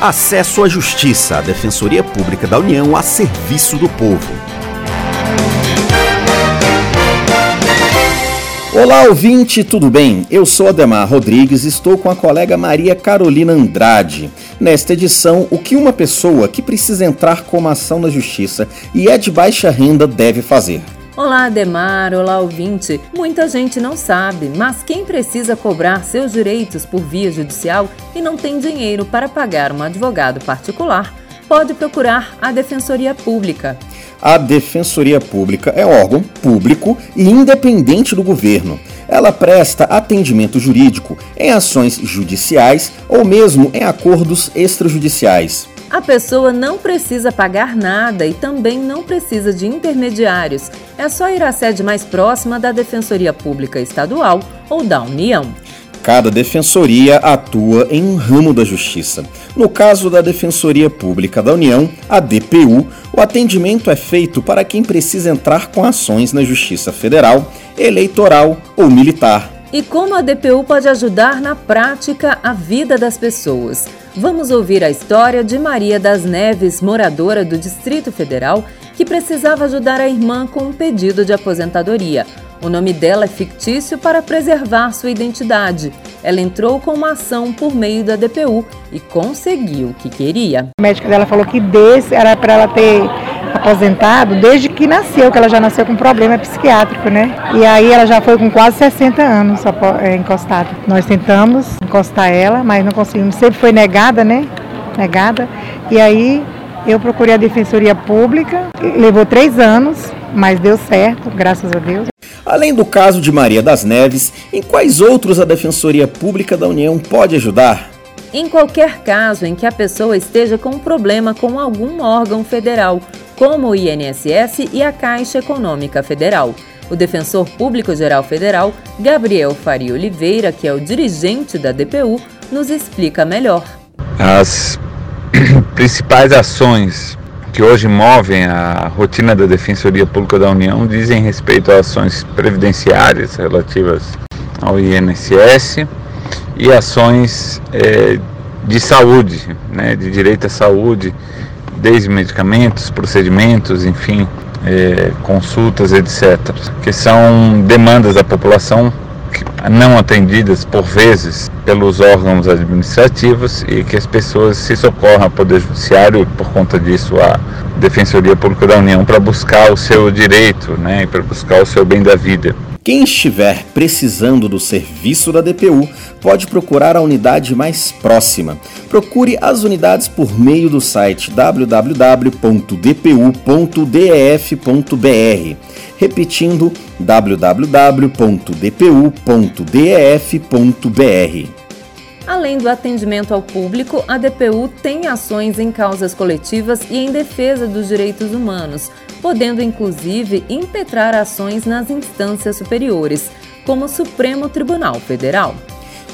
Acesso à Justiça, a Defensoria Pública da União a serviço do povo. Olá, ouvinte, tudo bem? Eu sou Ademar Rodrigues e estou com a colega Maria Carolina Andrade. Nesta edição, o que uma pessoa que precisa entrar com uma ação na justiça e é de baixa renda deve fazer. Olá, Ademar. Olá, ouvinte. Muita gente não sabe, mas quem precisa cobrar seus direitos por via judicial e não tem dinheiro para pagar um advogado particular, pode procurar a Defensoria Pública. A Defensoria Pública é órgão público e independente do governo. Ela presta atendimento jurídico em ações judiciais ou mesmo em acordos extrajudiciais. A pessoa não precisa pagar nada e também não precisa de intermediários. É só ir à sede mais próxima da Defensoria Pública Estadual ou da União. Cada defensoria atua em um ramo da justiça. No caso da Defensoria Pública da União, a DPU, o atendimento é feito para quem precisa entrar com ações na Justiça Federal, Eleitoral ou Militar. E como a DPU pode ajudar na prática a vida das pessoas? Vamos ouvir a história de Maria das Neves, moradora do Distrito Federal, que precisava ajudar a irmã com um pedido de aposentadoria. O nome dela é fictício para preservar sua identidade. Ela entrou com uma ação por meio da DPU e conseguiu o que queria. A médica dela falou que desse era para ela ter aposentado desde que nasceu, que ela já nasceu com problema psiquiátrico, né? E aí ela já foi com quase 60 anos é, encostada. Nós tentamos encostar ela, mas não conseguimos. Sempre foi negada, né? Negada. E aí eu procurei a Defensoria Pública, levou três anos, mas deu certo, graças a Deus. Além do caso de Maria das Neves, em quais outros a Defensoria Pública da União pode ajudar? Em qualquer caso em que a pessoa esteja com um problema com algum órgão federal, como o INSS e a Caixa Econômica Federal. O Defensor Público Geral Federal, Gabriel Faria Oliveira, que é o dirigente da DPU, nos explica melhor. As principais ações que hoje movem a rotina da Defensoria Pública da União dizem respeito a ações previdenciárias relativas ao INSS e ações é, de saúde, né, de direito à saúde, desde medicamentos, procedimentos, enfim, é, consultas, etc., que são demandas da população não atendidas por vezes pelos órgãos administrativos e que as pessoas se socorram ao Poder Judiciário por conta disso a Defensoria Pública da União para buscar o seu direito, né, para buscar o seu bem da vida. Quem estiver precisando do serviço da DPU pode procurar a unidade mais próxima. Procure as unidades por meio do site www.dpu.def.br. Repetindo, www.dpu.def.br. Além do atendimento ao público, a DPU tem ações em causas coletivas e em defesa dos direitos humanos, podendo inclusive impetrar ações nas instâncias superiores, como o Supremo Tribunal Federal.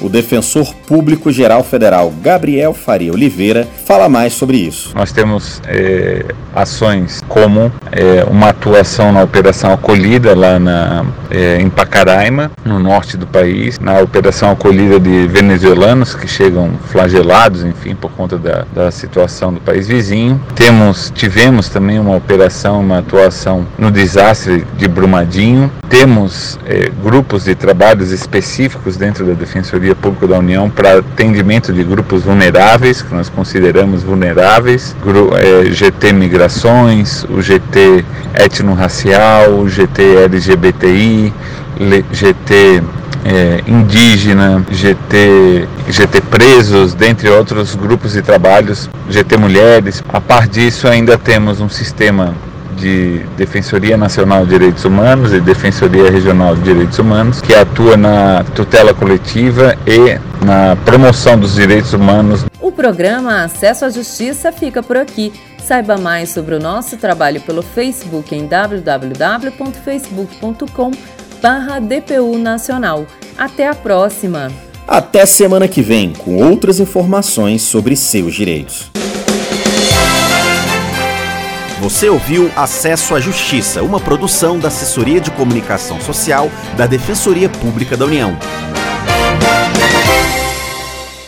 O defensor público geral federal Gabriel Faria Oliveira fala mais sobre isso. Nós temos é, ações como é, uma atuação na Operação Acolhida lá na, é, em Pacaraima, no norte do país, na Operação Acolhida de venezuelanos que chegam flagelados, enfim, por conta da, da situação do país vizinho. Temos, tivemos também uma operação, uma atuação no desastre de Brumadinho. Temos é, grupos de trabalhos específicos dentro da Defensoria Pública da União para atendimento de grupos vulneráveis, que nós consideramos vulneráveis, é, GT Migrações, o GT Etno-Racial, o GT LGBTI, GT é, indígena, GT, GT presos, dentre outros grupos de trabalhos, GT mulheres. A par disso, ainda temos um sistema de Defensoria Nacional de Direitos Humanos e Defensoria Regional de Direitos Humanos, que atua na tutela coletiva e na promoção dos direitos humanos. O programa Acesso à Justiça fica por aqui. Saiba mais sobre o nosso trabalho pelo Facebook em www.facebook.com DPU Nacional. Até a próxima! Até semana que vem com outras informações sobre seus direitos. Você ouviu Acesso à Justiça, uma produção da Assessoria de Comunicação Social da Defensoria Pública da União.